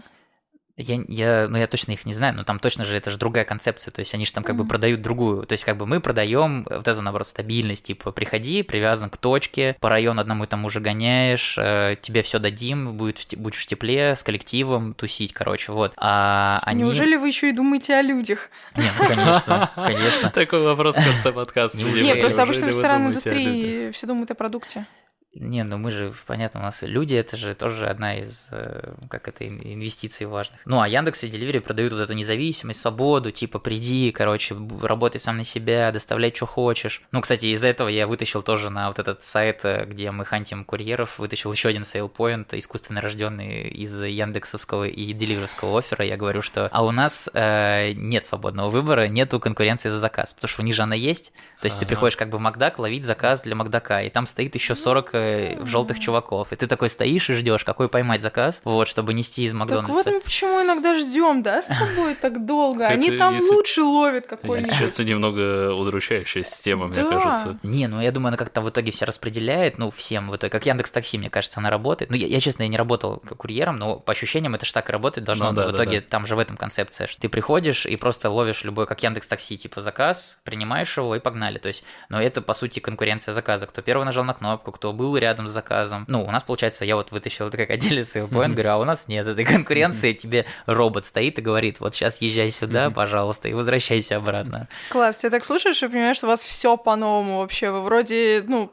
Я, я, ну, я точно их не знаю, но там точно же это же другая концепция, то есть они же там как бы Мгм. продают другую, то есть как бы мы продаем вот эту, наоборот, стабильность, типа приходи, привязан к точке, по району одному и тому же гоняешь, э, тебе все дадим, будет, будешь в тепле, с коллективом тусить, короче, вот. А они... Неужели вы еще и думаете о людях? Не, ну, конечно, конечно. Такой вопрос в конце подкаста. Не, просто обычно в ресторанной индустрии все думают о продукте. Не, ну мы же, понятно, у нас люди, это же тоже одна из, э, как это, ин- инвестиций важных. Ну, а Яндекс и Delivery продают вот эту независимость, свободу, типа, приди, короче, работай сам на себя, доставляй, что хочешь. Ну, кстати, из этого я вытащил тоже на вот этот сайт, э, где мы хантим курьеров, вытащил еще один сейлпоинт, искусственно рожденный из яндексовского и деливеровского оффера. Я говорю, что, а у нас э, нет свободного выбора, нету конкуренции за заказ, потому что у них же она есть. То есть ты Ага. приходишь как бы в Макдак ловить заказ для Макдака, и там стоит еще 40 э, желтых чуваков, и ты такой стоишь и ждешь, какой поймать заказ, вот, чтобы нести из Так вот Макдональдса. мы почему иногда ждем, да, с тобой так долго? Они там если- лучше ловят Если какой-нибудь. честно, немного удручающая система, мне кажется. Не, ну я думаю, она как-то в итоге все распределяет, ну, всем в итоге. Как Яндекс Такси, мне кажется, она работает. Ну, я, я, честно, я не работал как курьером, но по ощущениям это ж так и работает должно. Ну да, в итоге да. там же в этом концепция, что ты приходишь и просто ловишь любой, как Яндекс Такси, типа заказ, принимаешь его и погнали. То есть, но это, по сути, конкуренция заказа. Кто первый нажал на кнопку, кто был рядом с заказом. Ну, у нас, получается, я вот вытащил это как отдельный сейлпоинт, говорю, а у нас нет этой конкуренции, тебе робот стоит и говорит, вот сейчас езжай сюда, пожалуйста, и возвращайся обратно. Класс, ты так слушаешь и понимаешь, что у вас все по-новому вообще. Вы вроде, ну,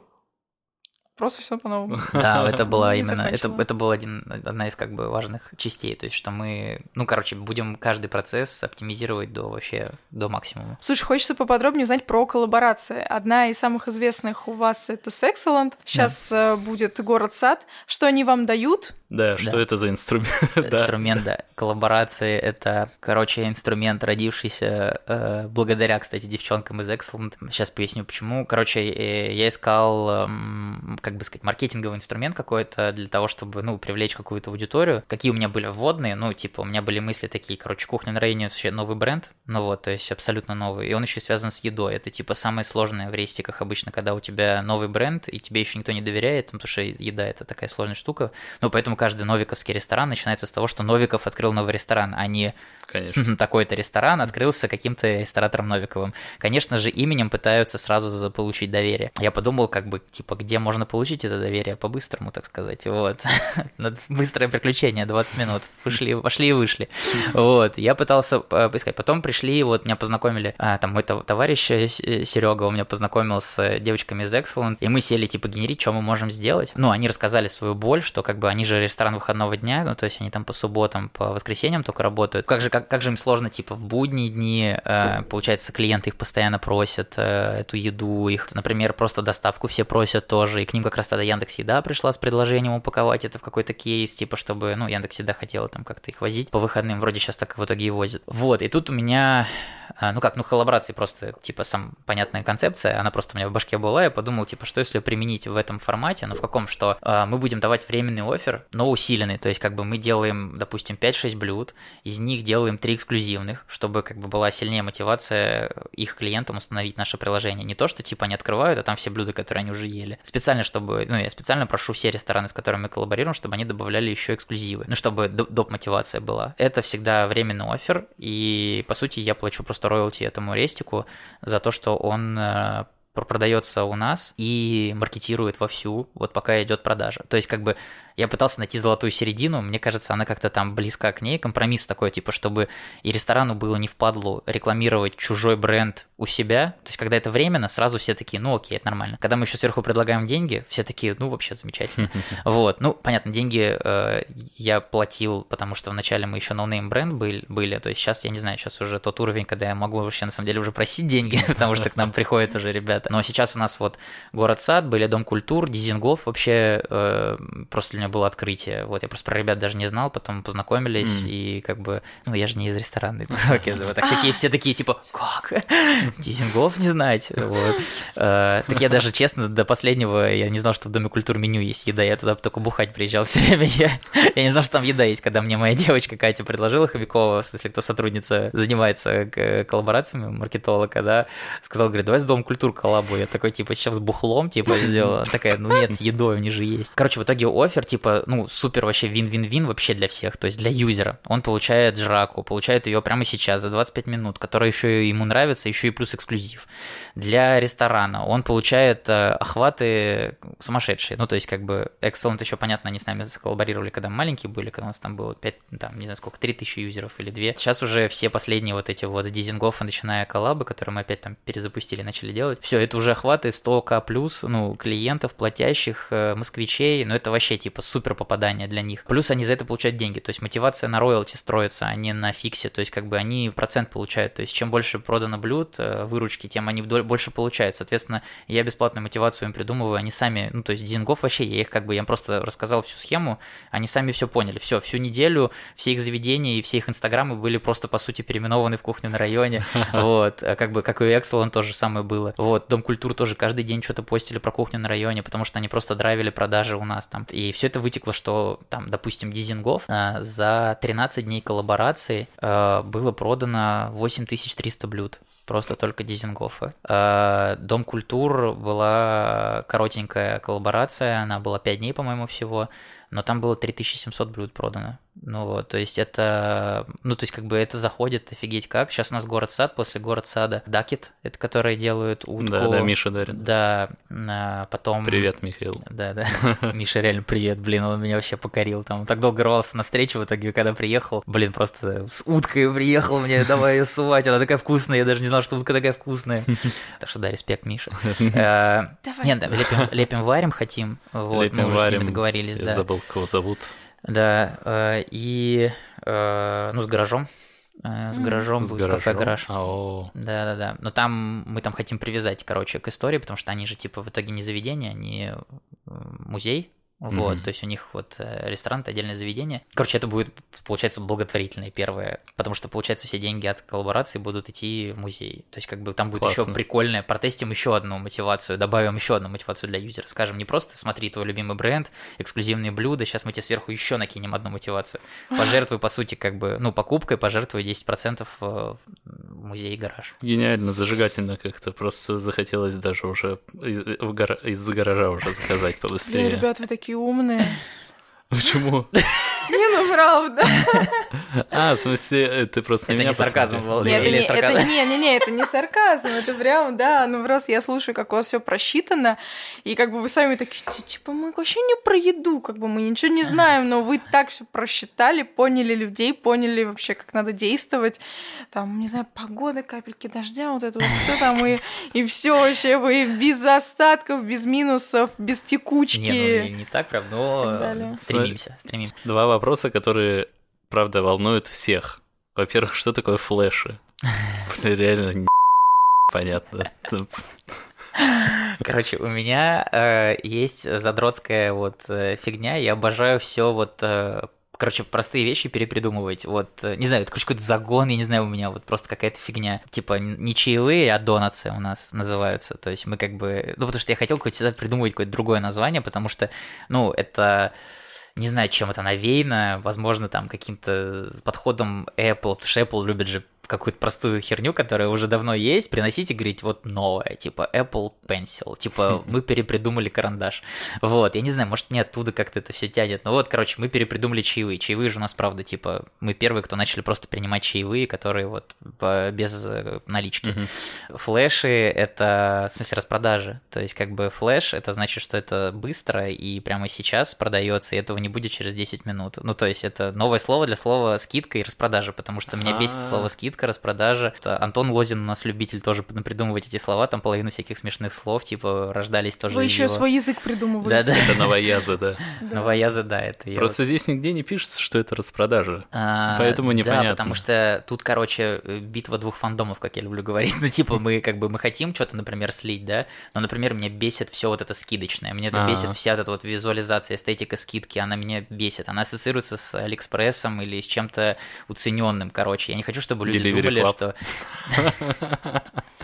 просто все по-новому. Да, это была именно, это, это была один, одна из как бы важных частей, то есть что мы, ну, короче, будем каждый процесс оптимизировать до вообще, до максимума. Слушай, хочется поподробнее узнать про коллаборации. Одна из самых известных у вас это Sexcellent. Сейчас э, будет город Сад. Что они вам дают? Да, что Да. это за инструмент? Да. Инструмент, да, коллаборации, это, короче, инструмент, родившийся э, благодаря, кстати, девчонкам из Excellent. Сейчас поясню, почему. Короче, э, я искал, эм, как бы сказать, маркетинговый инструмент какой-то для того, чтобы, ну, привлечь какую-то аудиторию. Какие у меня были вводные, ну, типа, у меня были мысли такие, короче, кухня на районе вообще новый бренд, ну вот, то есть абсолютно новый. И он еще связан с едой. Это, типа, самое сложное в рестиках обычно, когда у тебя новый бренд, и тебе еще никто не доверяет, ну, потому что еда это такая сложная штука. Ну, поэтому каждый новиковский ресторан начинается с того, что Новиков открыл новый ресторан, а не такой-то ресторан открылся каким-то ресторатором Новиковым. Конечно же, именем пытаются сразу заполучить доверие. Я подумал, как бы, типа, где можно получить это доверие по-быстрому, так сказать, вот. Быстрое приключение, 20 минут. Вышли, пошли и вышли. Вот, я пытался э, поискать. Потом пришли, вот, меня познакомили, а, там, мой тов- товарищ Серега у меня познакомил с э, девочками из Excellent, и мы сели, типа, генерить, что мы можем сделать. Ну, они рассказали свою боль, что, как бы, они же ресторан выходного дня, ну, то есть они там по субботам, по воскресеньям только работают. Как же, как, как же им сложно, типа, в будние дни, э, получается, клиенты их постоянно просят, э, эту еду, их, например, просто доставку все просят тоже, и к ним как раз тогда Яндекс Еда пришла с предложением упаковать это в какой-то кейс, типа, чтобы, ну, Яндекс Еда хотела там как-то их возить по выходным, вроде сейчас так в итоге и возят. Вот, и тут у меня, а, ну как, ну, коллаборации просто, типа, сам понятная концепция, она просто у меня в башке была, я подумал, типа, что если применить в этом формате, ну, в каком, что а, мы будем давать временный офер, но усиленный, то есть, как бы мы делаем, допустим, 5-6 блюд, из них делаем 3 эксклюзивных, чтобы, как бы, была сильнее мотивация их клиентам установить наше приложение. Не то, что, типа, они открывают, а там все блюда, которые они уже ели. Специально, чтобы, ну, я специально прошу все рестораны, с которыми мы коллаборируем, чтобы они добавляли еще эксклюзивы, ну, чтобы доп- доп-мотивация была. Это всегда временный офер, и, по сути, я плачу просто роялти этому рестику за то, что он э, пр- продается у нас и маркетирует вовсю, вот пока идет продажа. То есть, как бы, Я пытался найти золотую середину, мне кажется, она как-то там близка к ней, компромисс такой, типа, чтобы и ресторану было не впадлу рекламировать чужой бренд у себя. То есть, когда это временно, сразу все такие, ну окей, это нормально. Когда мы еще сверху предлагаем деньги, все такие, ну вообще замечательно. Вот, ну, понятно, деньги э, я платил, потому что вначале мы еще no-name бренд были, были, то есть сейчас, я не знаю, сейчас уже тот уровень, когда я могу вообще на самом деле уже просить деньги, потому что к нам приходят уже ребята. Но сейчас у нас вот город-сад, были Дом культур, Дизенгоф, вообще э, просто для меня было открытие. Вот, я просто про ребят даже не знал, потом познакомились, мм. и как бы, ну, я же не из ресторанной тусовки, вот, так, такие все такие, типа, как? Дизенгоф не знать? Вот. Э, так я даже, честно, до последнего, я не знал, что в Доме культур меню есть еда, я туда только бухать приезжал все время, я, я не знал, что там еда есть, когда мне моя девочка Катя предложила Хомякова, в смысле, кто сотрудница, занимается коллаборациями, маркетолога, да, сказал, говорит, давай с Домом культур коллабу, я такой, типа, сейчас с бухлом, типа, сделала, такая, ну нет, с едой, они же есть. Короче, в итоге офер, типа, ну, супер вообще вин-вин-вин вообще для всех, то есть для юзера. Он получает жраку, получает ее прямо сейчас за 25 минут, которая еще ему нравится, еще и плюс эксклюзив. Для ресторана он получает э, охваты сумасшедшие, ну, то есть как бы Excellent еще, понятно, они с нами коллаборировали, когда маленькие были, когда у нас там было 5, там, не знаю сколько, 3000 юзеров или 2. Сейчас уже все последние вот эти вот с дизингов, начиная коллабы, которые мы опять там перезапустили, начали делать, все, это уже охваты 100к плюс, ну, клиентов, платящих, э, москвичей, ну, это вообще типа супер попадание для них. Плюс они за это получают деньги, то есть мотивация на роялти строится, а не на фиксе, то есть как бы они процент получают, то есть чем больше продано блюд, э, выручки, тем они больше получают. Соответственно, я бесплатную мотивацию им придумываю, они сами, ну, то есть дизингов вообще, я их как бы, я им просто рассказал всю схему, они сами все поняли. Все, всю неделю все их заведения и все их инстаграмы были просто, по сути, переименованы в кухню на районе. Вот, а как бы, как и у Excellent тоже самое было. Вот, Дом культуры тоже каждый день что-то постили про кухню на районе, потому что они просто драйвили продажи у нас там. И все это вытекло, что там, допустим, Дизингов а, за 13 дней коллаборации а, было продано 8300 блюд просто только Дизингофа. А, Дом культур была коротенькая коллаборация, она была 5 дней, по-моему, всего, но там было 3700 блюд продано. Ну вот, то есть это, ну то есть как бы это заходит, офигеть как. Сейчас у нас город-сад, после город-сада Дакет, это которые делают утку. Да, да, Миша дарит. Да, а потом... Привет, Михаил. Да, да. Миша реально привет, блин, он меня вообще покорил. Там так долго рвался на встречу, в итоге, когда приехал, блин, просто с уткой приехал мне, давай ее сувать, она такая вкусная, я даже не знал, что утка такая вкусная. Так что да, респект, Миша. Э, нет, лепим, варим хотим. Вот, мы уже с ними договорились, да. забыл, кого зовут. Да, э, и э, ну с гаражом. Э, с гаражом С будет кафе гараж. Да, да, да. Но там мы там хотим привязать, короче, к истории, потому что они же типа в итоге не заведение, они музей. Вот, Мгм. то есть у них вот э, ресторан, это отдельное заведение. Короче, это будет, получается, благотворительное первое, потому что, получается, все деньги от коллаборации будут идти в музей. То есть, как бы там будет еще Классно. прикольное, протестим еще одну мотивацию, добавим еще одну мотивацию для юзера. Скажем, не просто смотри твой любимый бренд, эксклюзивные блюда, сейчас мы тебе сверху еще накинем одну мотивацию. Пожертвуй, по сути, как бы, ну, покупкой, пожертвуй 10% в в музей и гараж. Гениально, зажигательно как-то. Просто захотелось даже уже гара- из-за гаража уже заказать побыстрее. ребят, вы такие умные. Почему? Ну правда. А, в смысле, э, ты просто Это меня не сарказм был, Нет, или это не, сарказм? это не, не, не, это не сарказм, это прям, да, ну просто я слушаю, как у вас все просчитано, и как бы вы сами такие, «Ти- типа, мы вообще не про еду, как бы мы ничего не знаем, но вы так все просчитали, поняли людей, поняли вообще, как надо действовать, там, не знаю, погода, капельки дождя, вот это вот все там, и, и все вообще, вы без остатков, без минусов, без текучки. Не, ну не, не так прям, но далее. стремимся, стремимся. Два вопроса, которые, правда, волнуют всех. Во-первых, что такое флеши? Бля, реально не понятно. Короче, у меня э, есть задротская вот э, фигня, я обожаю все вот э, Короче, простые вещи перепридумывать. Вот, э, не знаю, это короче, какой-то загон, я не знаю, у меня вот просто какая-то фигня. Типа, не чаевые, а донатсы у нас называются. То есть мы как бы... Ну, потому что я хотел какое-то всегда придумывать какое-то другое название, потому что, ну, это не знаю, чем это навеяно, возможно, там каким-то подходом Apple, потому что Apple любит же какую-то простую херню, которая уже давно есть, приносить и говорить вот новое, типа Apple Pencil, типа мы перепридумали карандаш. Вот, я не знаю, может не оттуда как-то это все тянет, но вот, короче, мы перепридумали чаевые. Чаевые же у нас, правда, типа, мы первые, кто начали просто принимать чаевые, которые вот без э, налички. Флеши — это, в смысле, распродажи. То есть, как бы флеш — это значит, что это быстро и прямо сейчас продается, и этого не будет через 10 минут. Ну, то есть, это новое слово для слова скидка и распродажа, потому что меня бесит слово скидка, распродажа. Антон Лозин у нас любитель тоже придумывать эти слова, там половину всяких смешных слов, типа, рождались тоже Вы еще свой язык придумываете. Да, да. Это новоязы, да. Новоязы, да, это Просто здесь нигде не пишется, что это распродажа. А, Поэтому непонятно. Да, потому что тут, короче, битва двух фандомов, как я люблю говорить. Ну, типа, мы как бы мы хотим что-то, например, слить, да, но, например, меня бесит все вот это скидочное. Мне это бесит вся эта вот визуализация, эстетика скидки, она меня бесит. Она ассоциируется с Алиэкспрессом или с чем-то уцененным, короче. Я не хочу, чтобы люди dumme liste.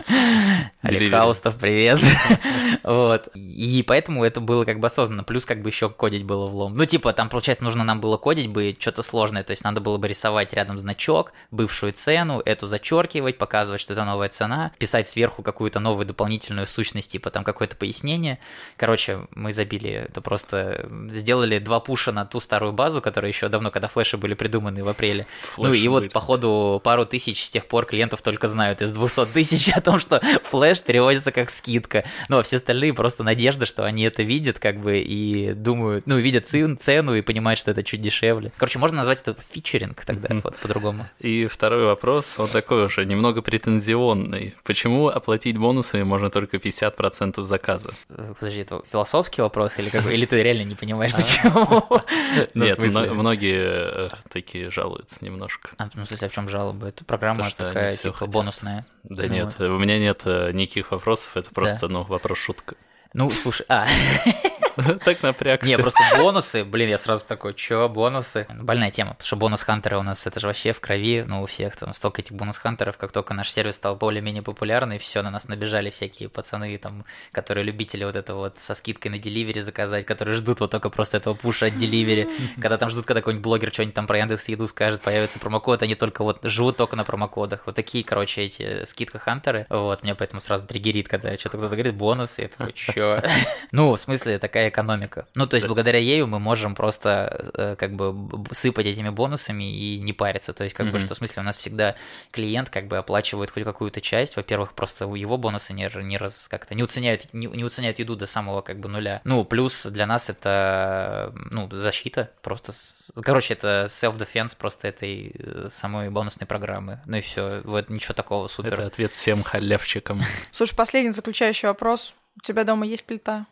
Олег Хаустов, привет. вот. И поэтому это было как бы осознанно. Плюс как бы еще кодить было влом. Ну, типа, там, получается, нужно нам было кодить бы что-то сложное. То есть надо было бы рисовать рядом значок, бывшую цену, эту зачеркивать, показывать, что это новая цена, писать сверху какую-то новую дополнительную сущность, типа там какое-то пояснение. Короче, мы забили это просто... Сделали два пуша на ту старую базу, которая еще давно, когда флеши были придуманы в апреле. Флеши ну и вот, походу, пару тысяч с тех пор клиентов только знают из 200 тысяч о том, что флеш переводится как скидка. Ну, а все остальные просто надежда, что они это видят, как бы, и думают, ну, видят цену и понимают, что это чуть дешевле. Короче, можно назвать это фичеринг тогда, вот по-другому. И второй вопрос, он такой уже, немного претензионный. Почему оплатить бонусы можно только 50% заказа? Э, подожди, это философский вопрос или как или ты реально не понимаешь, а. почему? Ну, Нет, многие э, такие жалуются немножко. А, ну, в смысле, а в чем жалоба? Это программа такая, типа, бонусная. Да нет, у меня нет э, никаких вопросов, это просто, ну, вопрос-шутка. Ну, слушай, а, Так напрягся. Не, просто бонусы, блин, я сразу такой, чё, бонусы? Больная тема, потому что бонус-хантеры у нас, это же вообще в крови, ну, у всех там столько этих бонус-хантеров, как только наш сервис стал более-менее популярный, все, на нас набежали всякие пацаны, там, которые любители вот это вот со скидкой на деливери заказать, которые ждут вот только просто этого пуша от деливери, когда там ждут, когда какой-нибудь блогер что-нибудь там про Яндекс Еду скажет, появится промокод, они только вот живут только на промокодах. Вот такие, короче, эти скидка-хантеры, вот, меня поэтому сразу триггерит, когда что-то кто-то говорит бонусы, я такой, чё? Ну, в смысле, такая экономика. Ну, то есть, благодаря ею мы можем просто э, как бы сыпать этими бонусами и не париться. То есть, как mm-hmm. бы, что в смысле, у нас всегда клиент как бы оплачивает хоть какую-то часть. Во-первых, просто у его бонусы не, не раз как-то не уценяют, не, не уценяют еду до самого как бы нуля. Ну, плюс для нас это, ну, защита просто. Короче, это self-defense просто этой э, самой бонусной программы. Ну и все. Вот ничего такого супер. Это ответ всем халявчикам. Слушай, последний заключающий вопрос. У тебя дома есть плита?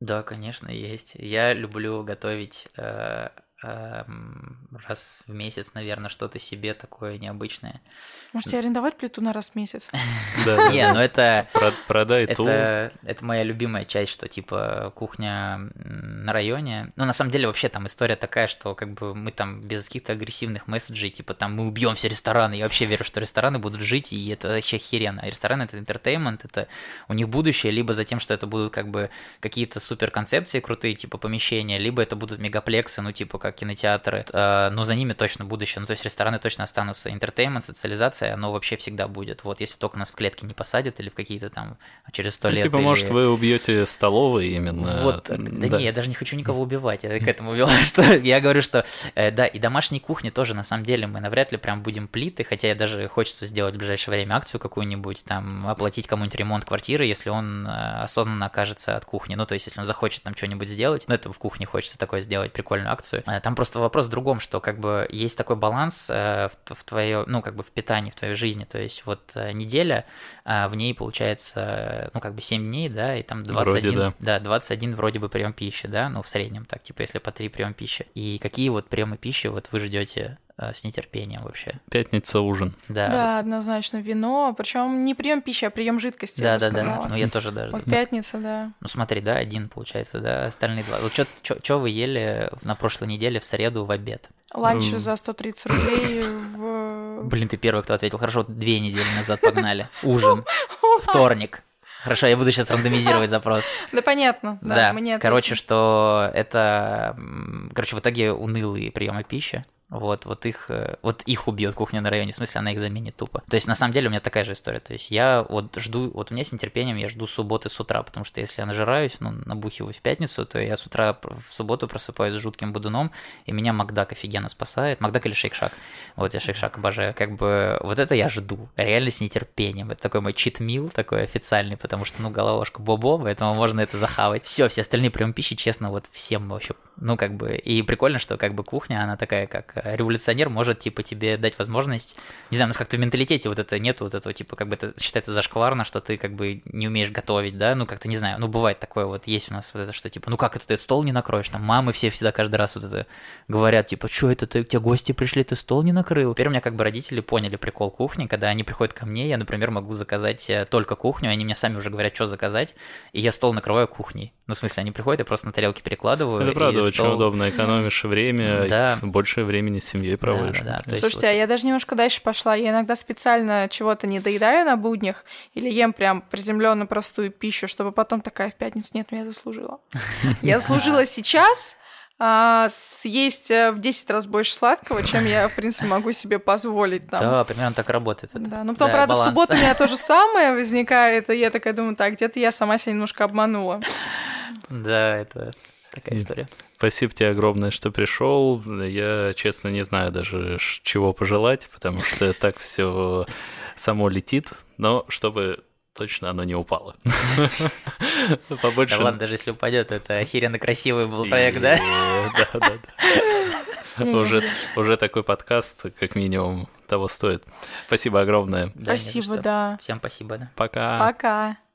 Да, конечно, есть. Я люблю готовить э, раз в месяц, наверное, что-то себе такое необычное. Можете арендовать плиту на раз в месяц? Да. Не, ну это... Продай это, это моя любимая часть, что типа кухня на районе. Ну, на самом деле, вообще там история такая, что как бы мы там без каких-то агрессивных месседжей, типа там мы убьем все рестораны. Я вообще верю, что рестораны будут жить, и это вообще охеренно. А рестораны это entertainment, это у них будущее, либо за тем, что это будут как бы какие-то супер концепции крутые, типа помещения, либо это будут мегаплексы, ну, типа как кинотеатры, э, но за ними точно будущее. Ну, то есть рестораны точно останутся. Entertainment, социализация, оно вообще всегда будет. Вот, если только нас в клетки не посадят или в какие-то там через сто ну, лет. Типа, или... может, вы убьете столовые именно. Вот, да, да не, я даже не хочу никого убивать. Я к этому вела, что я говорю, что э, да, и домашней кухни тоже, на самом деле, мы навряд ли прям будем плиты, хотя я даже хочется сделать в ближайшее время акцию какую-нибудь, там, оплатить кому-нибудь ремонт квартиры, если он э, осознанно окажется от кухни. Ну, то есть, если он захочет там что-нибудь сделать, ну, это в кухне хочется такое сделать, прикольную акцию. Там просто вопрос в другом, что как бы есть такой баланс э, в, в твое, ну, как бы в питании, в твоей жизни. То есть вот э, неделя, э, в ней получается, ну, как бы 7 дней, да, и там 21, вроде, да. да, 21 вроде бы прием пищи, да, ну, в среднем так, типа, если по 3 приема пищи. И какие вот приемы пищи вот вы ждете с нетерпением вообще. Пятница ужин. Да. Да, вот. однозначно вино, причем не прием пищи, а прием жидкости. Да, да, да. Ну я тоже даже. Вот пятница, да. Ну смотри, да, один получается, да, остальные два. Вот что вы ели на прошлой неделе в среду в обед? Ланч за 130 рублей в... Блин, ты первый, кто ответил. Хорошо, вот две недели назад погнали. Ужин. Вторник. Хорошо, я буду сейчас рандомизировать запрос. Да понятно, да. Да, короче, что это, короче, в итоге унылые приемы пищи. Вот, вот их, э, вот их убьет кухня на районе, в смысле, она их заменит тупо. То есть, на самом деле, у меня такая же история. То есть, я вот жду, вот у меня с нетерпением, я жду субботы с утра, потому что если я нажираюсь, ну, набухиваюсь в пятницу, то я с утра в субботу просыпаюсь с жутким будуном, и меня Макдак офигенно спасает. Макдак или Шейкшак. Вот я Шейкшак обожаю. Как бы, вот это я жду, реально с нетерпением. Это такой мой чит-мил, такой официальный, потому что, ну, головошка бобо, поэтому можно это захавать. Все, все остальные приемы пищи, честно, вот всем вообще, ну, как бы, и прикольно, что как бы кухня, она такая, как революционер может, типа, тебе дать возможность, не знаю, у нас как-то в менталитете вот это нет, вот этого, типа, как бы это считается зашкварно, что ты как бы не умеешь готовить, да, ну, как-то, не знаю, ну, бывает такое вот, есть у нас вот это, что, типа, ну, как это ты стол не накроешь, там, мамы все всегда каждый раз вот это говорят, типа, что это ты, у тебя гости пришли, ты стол не накрыл. Теперь у меня как бы родители поняли прикол кухни, когда они приходят ко мне, я, например, могу заказать э, только кухню, они мне сами уже говорят, что заказать, и я стол накрываю кухней. Ну, в смысле, они приходят, я просто на тарелки перекладываю. Это правда очень стол... удобно, экономишь время, Да. больше времени с семьей проводишь. Да, да, да. Слушайте, вот- а я даже немножко дальше пошла. Я иногда специально чего-то не доедаю на буднях или ем прям приземленно простую пищу, чтобы потом такая в пятницу, нет, ну я заслужила. Я заслужила сейчас а, съесть э, в 10 раз больше сладкого, чем я, в принципе, могу себе позволить там. Да, примерно так работает это. Да, ну потом, Да, правда, в баланс. субботу у меня то же самое возникает, и я такая думаю, так, где-то я сама себя немножко обманула. Да, это такая история. Спасибо тебе огромное, что пришел. Я, честно, не знаю даже, чего пожелать, потому что так все само летит, но чтобы точно оно не упало. Побольше... Да ладно, даже если упадет, это охеренно красивый был проект, да? Да, да, да. Уже, уже такой подкаст, как минимум, того стоит. Спасибо огромное. Да, Спасибо, да. Всем спасибо, да. Пока. Пока.